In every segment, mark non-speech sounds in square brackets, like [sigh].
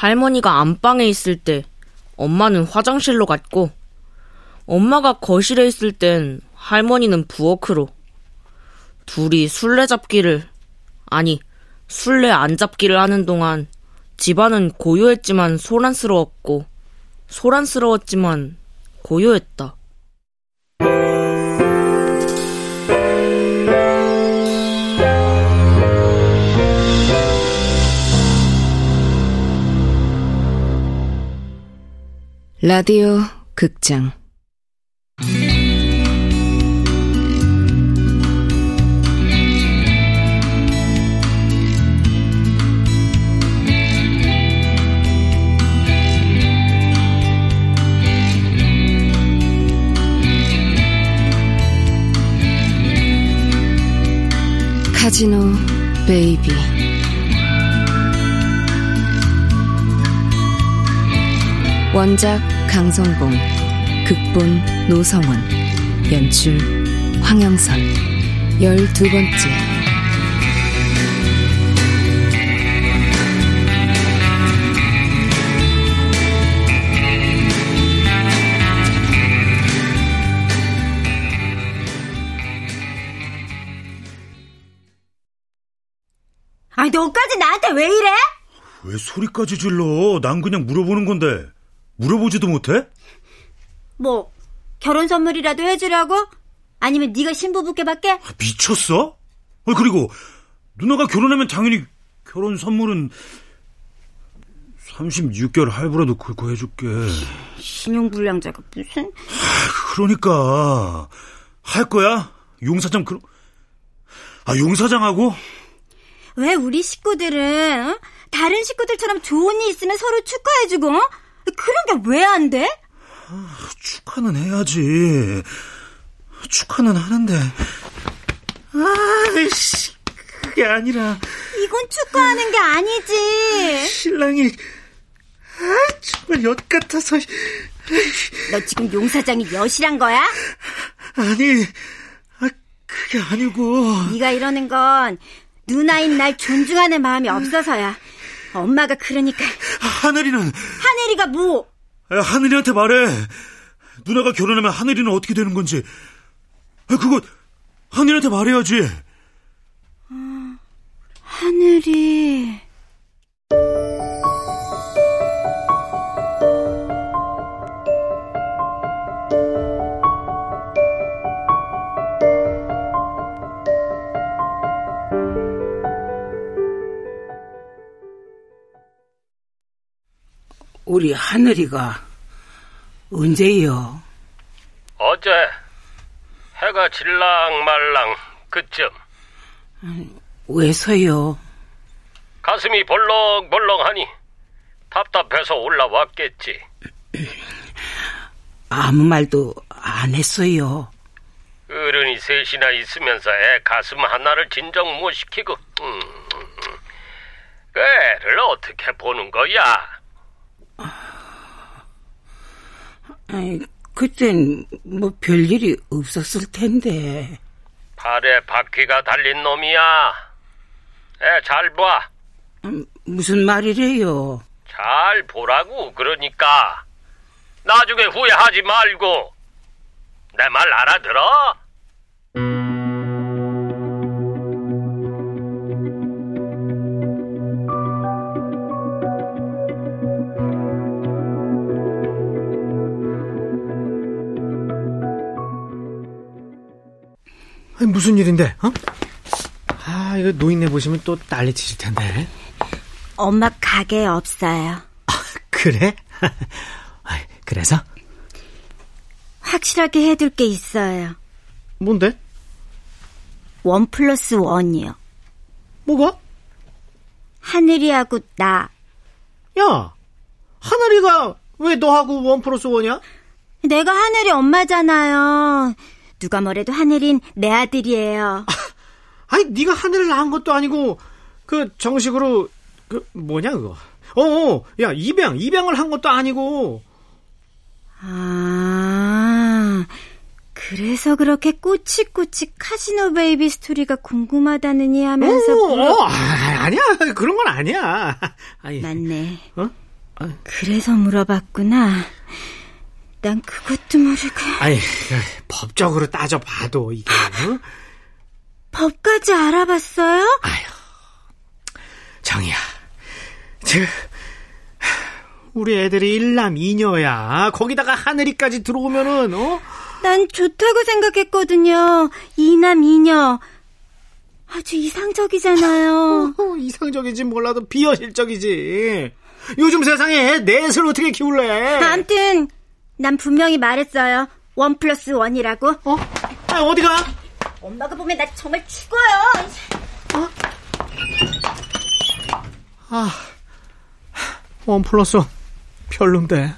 할머니가 안방에 있을 때 엄마는 화장실로 갔고 엄마가 거실에 있을 땐 할머니는 부엌으로 둘이 술래잡기를 아니 술래 안 잡기를 하는 동안 집안은 고요했지만 소란스러웠고 소란스러웠지만 고요했다. 라디오 극장. 카지노 베이비 원작 강성봉 극본 노성원 연출 황영선 열두 번째 아니 너까지 나한테 왜 이래? 왜 소리까지 질러? 난 그냥 물어보는 건데 물어보지도 못해? 뭐 결혼 선물이라도 해주려고? 아니면 네가 신부부께 받게? 아, 미쳤어? 아, 그리고 누나가 결혼하면 당연히 결혼 선물은 36개월 할부라도 긁고 해줄게. 신용불량자가 무슨? 아, 그러니까 할 거야? 용사장 그럼 아 용사장하고? 왜 우리 식구들은 어? 다른 식구들처럼 좋은 일 있으면 서로 축하해주고 어? 그런 게왜안 돼? 아, 축하는 해야지. 축하는 하는데. 아이씨, 그게 아니라. 이건 축하하는 게 아니지. 신랑이, 아, 정말 엿 같아서. 너 지금 용사장이 엿이란 거야? 아니, 아, 그게 아니고. 네가 이러는 건 누나인 날 존중하는 마음이 없어서야. 엄마가 그러니까. 하늘이는. 하늘이가 뭐? 하늘이한테 말해. 누나가 결혼하면 하늘이는 어떻게 되는 건지. 그거 하늘이한테 말해야지. 어, 하늘이. 우리 하늘이가 언제요? 어제 해가 질랑 말랑 그쯤. 왜서요? 가슴이 벌렁벌렁하니 답답해서 올라왔겠지. 아무 말도 안 했어요. 어른이 셋이나 있으면서 애 가슴 하나를 진정 못 시키고, 음, 그 애를 어떻게 보는 거야? 아이, 그땐 뭐 별일이 없었을 텐데. 발에 바퀴가 달린 놈이야. 애잘 봐. 음, 무슨 말이래요? 잘 보라고 그러니까. 나중에 후회하지 말고. 내 말 알아들어? 무슨 일인데, 어? 아, 이거 노인네 보시면 또 난리 치실 텐데. 엄마 가게에 없어요. 아, 그래? [laughs] 그래서? 확실하게 해둘 게 있어요. 뭔데? 원 플러스 원이요. 뭐가? 하늘이하고 나. 야, 하늘이가 왜 너하고 원 플러스 원이야? 내가 하늘이 엄마잖아요. 누가 뭐래도 하늘인 내 아들이에요. 아니, 네가 하늘을 낳은 것도 아니고 그 정식으로 그 뭐냐 그거. 어, 어, 야 입양, 입양을 한 것도 아니고. 아, 그래서 그렇게 꼬치꼬치 카지노 베이비 스토리가 궁금하다느니 하면서 어, 어, 아, 아니야 그런 건 아니야. 아니, 맞네. 어? 그래서 물어봤구나. 난 그것도 모르고. 아니, 법적으로 따져봐도 이게, 어? 법까지 알아봤어요? 정이야. 저, 우리 애들이 일남 이녀야. 거기다가 하늘이까지 들어오면은, 어? 난 좋다고 생각했거든요. 이남 이녀. 아주 이상적이잖아요. 어, 이상적이지 몰라도 비현실적이지. 요즘 세상에 넷을 어떻게 키울래? 암튼 난 분명히 말했어요. 원 플러스 원이라고. 어? 아, 어디가? 엄마가 보면 나 정말 죽어요. 아, 원 플러스 원. 별론데.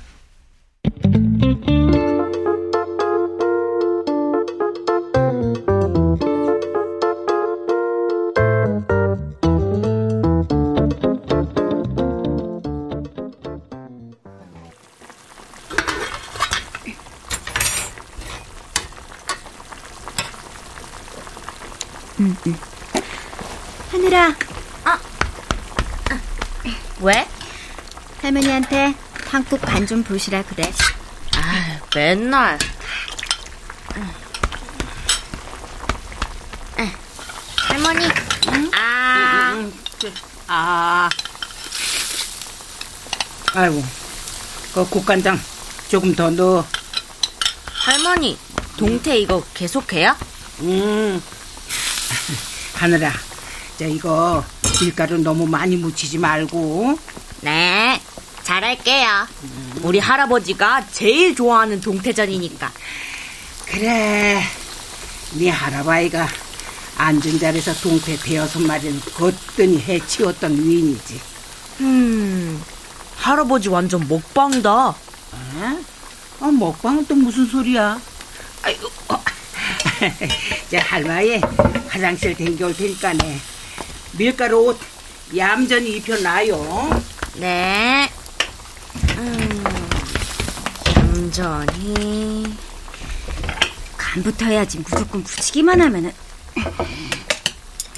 할머니한테 한국 간 좀 보시라 그래. 아, 맨날. 할머니. 아. 아. 아이고, 그 국간장 조금 더 넣어. 할머니, 동태 이거 계속해요? 음. [laughs] 하늘아, 자, 이거 밀가루 너무 많이 묻히지 말고. 네, 잘할게요. 우리 할아버지가 제일 좋아하는 동태전이니까. 그래, 네 할아버지가 앉은 자리에서 동태 대여섯 마리를 거뜬히 해치웠던 위인이지. 음, 할아버지 완전 먹방이다. 어? 어, 먹방은 또 무슨 소리야? 아이고, 어. [laughs] 자, 할머니, 화장실 댕겨올 테니까네. 밀가루 옷 얌전히 입혀놔요. 네. 음, 얌전히. 간부터 해야지. 무조건 붙이기만 하면은.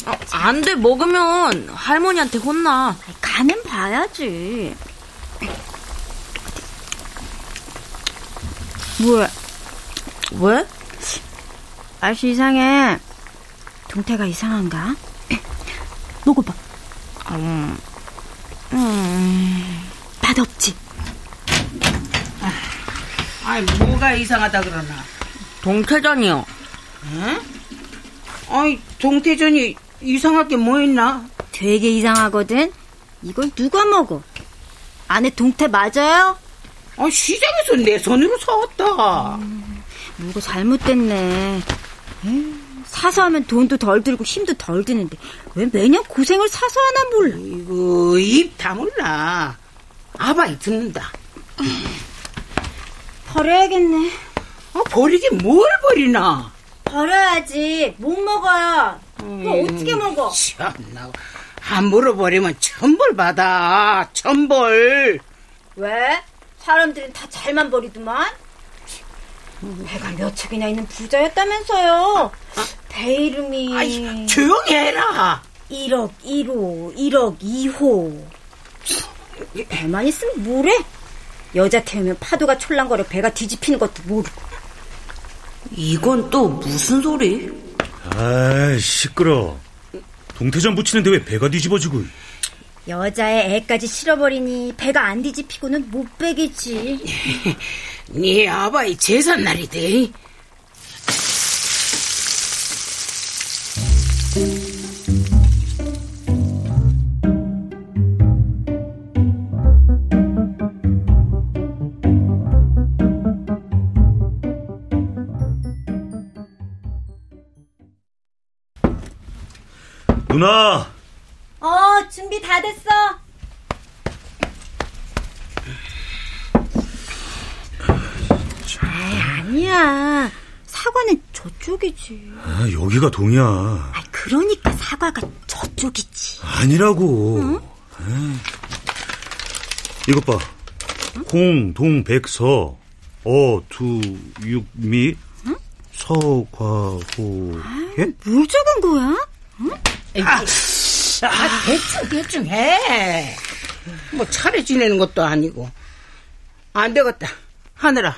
어, 안 돼, 먹으면 할머니한테 혼나. 간은 봐야지. 뭐야? 왜? 맛이 이상해. 동태가 이상한가? [clears throat] 먹어봐. 음, 맛없지? 아이, 뭐가 이상하다 그러나? 동태전이요. 아이, 동태전이 이상할 게 뭐 있나? 되게 이상하거든? 이걸 누가 먹어? 안에 동태 맞아요? 아, 시장에서 내 손으로 사왔다. 뭐가 잘못됐네. 에이, 사서 하면 돈도 덜 들고 힘도 덜 드는데 왜 매년 고생을 사서 하나 몰라. 이거 입 다물라. 아바이 듣는다. 버려야겠네. 아, 버리긴 뭘 버리나? 버려야지. 못 먹어요. 또 어떻게 먹어? 참나. 함부로 버리면 천벌 받아. 천벌. 왜? 사람들은 다 잘만 버리더만. 배가 몇 척이나 있는 부자였다면서요. 배 이름이 아이, 조용히 해라. 1억 1호, 1억 2호. 배만 있으면 뭐래? 여자 태우면 파도가 촐랑거려 배가 뒤집히는 것도 모르고. 이건 또 무슨 소리? 아이, 시끄러. 동태전 붙이는데 왜 배가 뒤집어지고. 여자의 애까지 실어버리니 배가 안 뒤집히고는 못 배기지. [laughs] 네 아바이 제삿날이대. 누나! 어, 준비 다 됐어. 에이, 아니야. 사과는 저쪽이지. 아, 여기가 동이야. 아, 그러니까 사과가 저쪽이지. 아니라고. 에이. 이것 봐. 공, 동, 백, 서. 어, 두, 육, 미. 서, 과, 호, 예? 뭘 적은 거야? 아, 대충 대충 해. 뭐 차례 지내는 것도 아니고. 안 되겠다. 하늘아,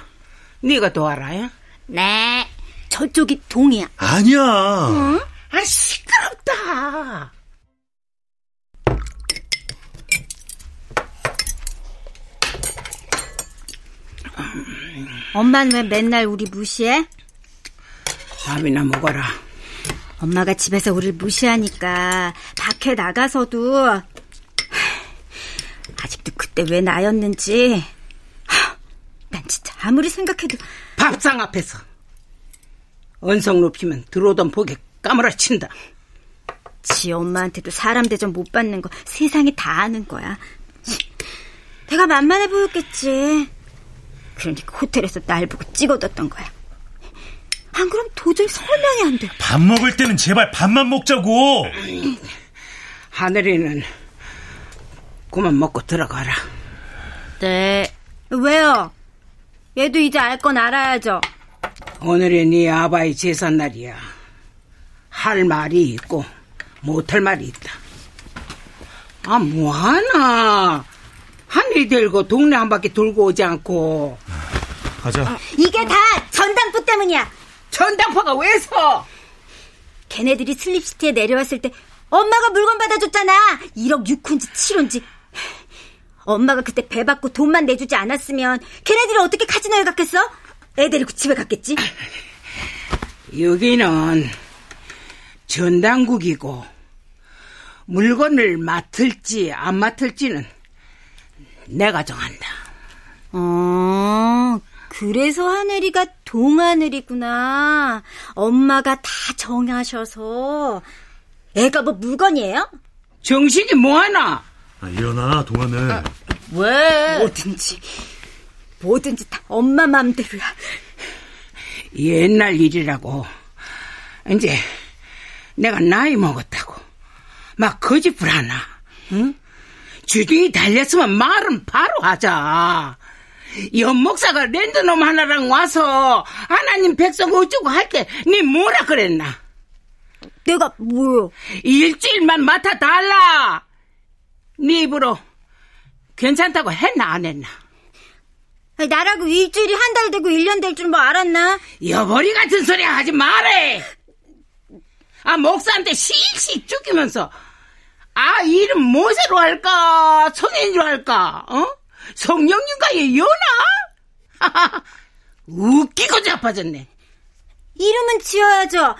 네가 도와라. 야? 네. 저쪽이 동이야. 아니야. 아 시끄럽다. 엄마는 왜 맨날 우리 무시해? 밥이나 먹어라. 엄마가 집에서 우리를 무시하니까 밖에 나가서도 하, 아직도 그때 왜 나였는지 하, 난 진짜 아무리 생각해도 밥상 앞에서 언성 높이면 들어오던 복에 까무라친다. 지 엄마한테도 사람 대접 못 받는 거 세상이 다 아는 거야. 내가 만만해 보였겠지. 그러니까 호텔에서 날 보고 찍어뒀던 거야. 안 그럼 도저히 설명이 안 돼. 밥 먹을 때는 제발 밥만 먹자고. 하늘이는 그만 먹고 들어가라. 네. 왜요? 얘도 이제 알 건 알아야죠. 오늘이 네 아바의 제삿날이야. 할 말이 있고 못할 말이 있다. 아 뭐하나? 하늘이 들고 동네 한 바퀴 돌고 오지 않고 가자. 이게 다 전당포 때문이야. 전당포가 왜 서? 걔네들이 슬립시티에 내려왔을 때 엄마가 물건 받아줬잖아. 1억 6호인지 7호인지. 엄마가 그때 배 받고 돈만 내주지 않았으면 걔네들이 어떻게 카지노에 갔겠어? 애 데리고 집에 갔겠지? 여기는 전당국이고 물건을 맡을지 안 맡을지는 내가 정한다. 어, 그래서 하늘이가 동하늘이구나. 엄마가 다 정하셔서. 애가 뭐 물건이에요? 정신이 뭐하나? 아, 일어나 동안을. 왜? 뭐든지. 뭐든지 다 엄마 맘대로야. 옛날 일이라고. 이제 내가 나이 먹었다고. 막 거짓불 하나. 응? 주둥이 달렸으면 말은 바로 하자. 연목사가 랜드놈 하나랑 와서 하나님 백성 어쩌고 할 때 네 뭐라 그랬나? 내가 뭐요? 일주일만 맡아달라. 네 입으로 괜찮다고 했나 안 했나? 나라고 일주일이 한 달 되고 1년 될 줄 뭐 알았나? 여벌이 같은 소리 하지 말해. 아 목사한테 실실 죽이면서 아 이름 모세로 할까 성인으로 할까 어 성령님과의 연하 웃기고 자빠졌네. 이름은 지어야죠.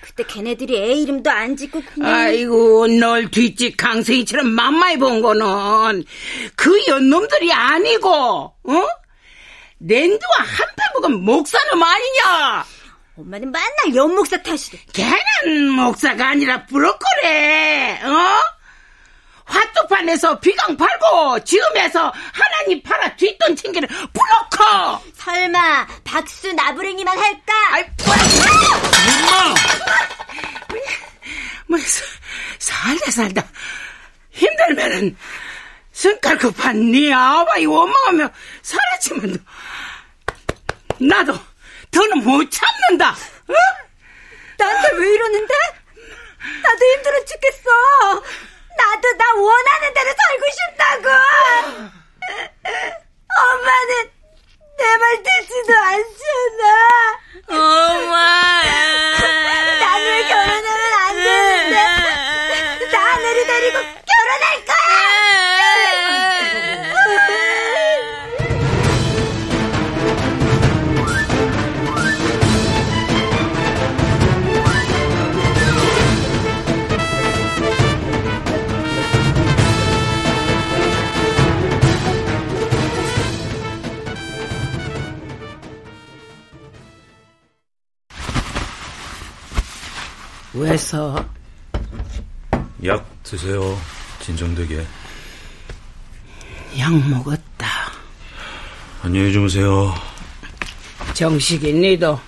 그때 걔네들이 애 이름도 안 짓고 그냥 아이고 널 뒷집 강생이처럼 만만히 본 거는 그 연놈들이 아니고 어 랜드와 한패 먹은 목사놈 아니냐? 엄마는 맨날 연목사 탓이래. 걔는 목사가 아니라 브로콜에 어? 화투판에서 비강 팔고 지음에서 하나님 팔아 뒷돈 챙기는 브로커 설마 박수 나부랭이만 할까? 아이 엄마! 뭐 살다 살다 힘들면은 손깔고 판네 아바이 원망하며 사라지면 나도 더는 못 참는다 어? 나한테 왜 이러는데? 나도 힘들어 죽겠어. 나도 나 원하는 대로 살고 싶다고. 왜서 약 드세요. 진정되게. 약 먹었다 안녕히 주무세요. 정식이 니도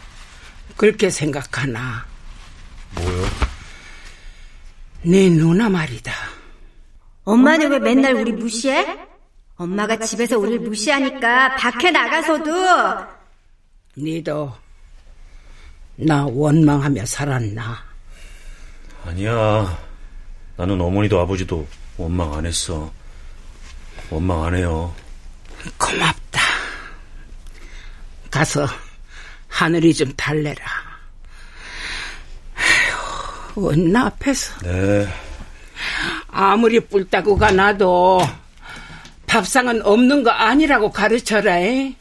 그렇게 생각하나 뭐요? 네 누나 말이다 엄마는 왜 맨날 우리 무시해? 엄마가 집에서 우리를 무시하니까 밖에 나가서도 니도 나 원망하며 살았나 아니야. 나는 어머니도 아버지도 원망 안 했어. 원망 안 해요. 고맙다. 가서 하늘이 좀 달래라. 아휴, 언나 앞에서 네. 아무리 뿔따구가 나도 밥상은 없는 거 아니라고 가르쳐라. 에?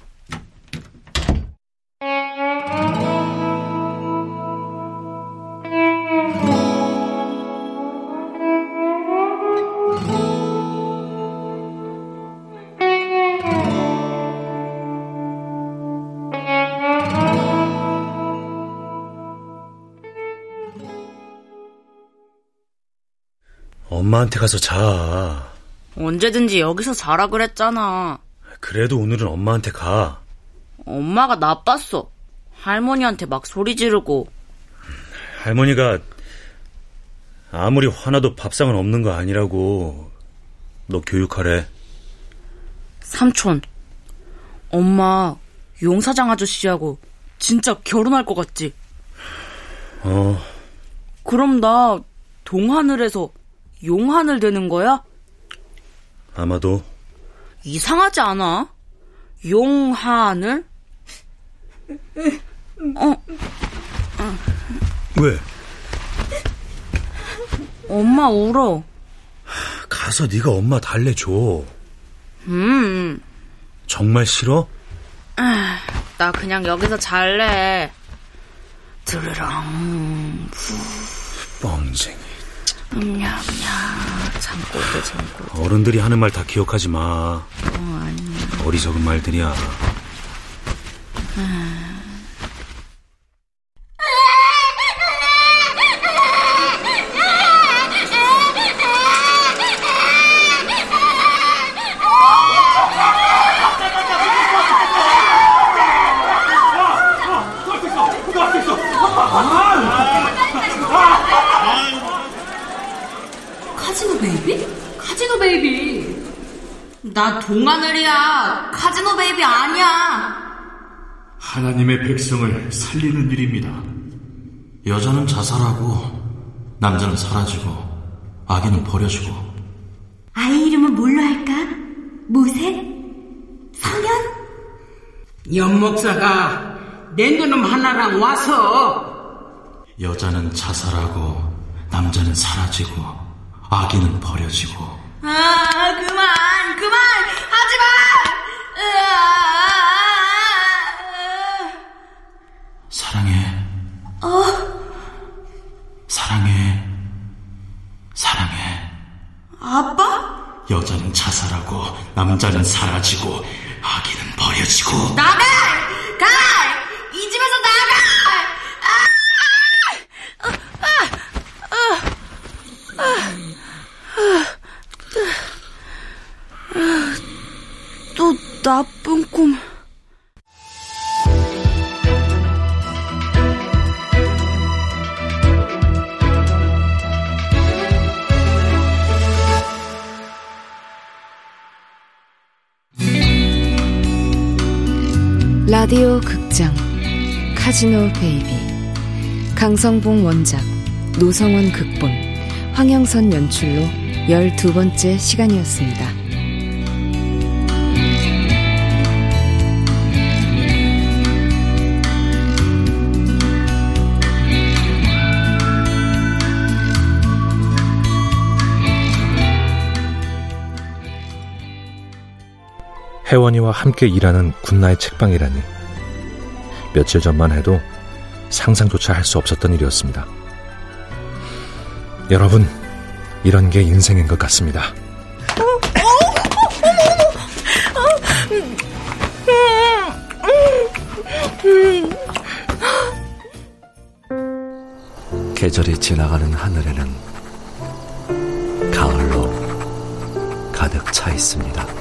엄마한테 가서 자. 언제든지 여기서 자라 그랬잖아. 그래도 오늘은 엄마한테 가. 엄마가 나빴어. 할머니한테 막 소리 지르고. 할머니가 아무리 화나도 밥상은 없는 거 아니라고. 너 교육하래. 삼촌, 엄마 용사장 아저씨하고 진짜 결혼할 것 같지? 어, 그럼 나 동하늘에서 용하늘 되는 거야? 아마도. 이상하지 않아? 용하늘? 왜? 엄마 울어. 가서 네가 엄마 달래줘. 음, 정말 싫어? 나 그냥 여기서 잘래. 드르렁, 뻥쟁이. 냠냠, 잠꼬대, 잠꼬대. 어른들이 하는 말 다 기억하지 마. 어리석은 말들이야. 카 하나님의 백성을 살리는 일입니다. 여자는 자살하고 남자는 사라지고 아기는 버려지고 아이 이름은 뭘로 할까? 모세? 성현? 연목사가 내 누놈 하나랑 와서 여자는 자살하고 남자는 사라지고 아기는 버려지고 아, 그만, 그만, 하지 마! 사랑해. 사랑해. 아빠? 여자는 자살하고 남자는 사라지고 아기는 버려지고 나가! 가! 라디오 극장 카지노 베이비 강성봉 원작 노성원 극본 황영선 연출로 12번째 시간이었습니다. 혜원이와 함께 일하는 군나의 책방이라니 며칠 전만 해도 상상조차 할 수 없었던 일이었습니다. 여러분, 이런 게 인생인 것 같습니다. 계절이 지나가는 하늘에는 가을로 가득 차 있습니다.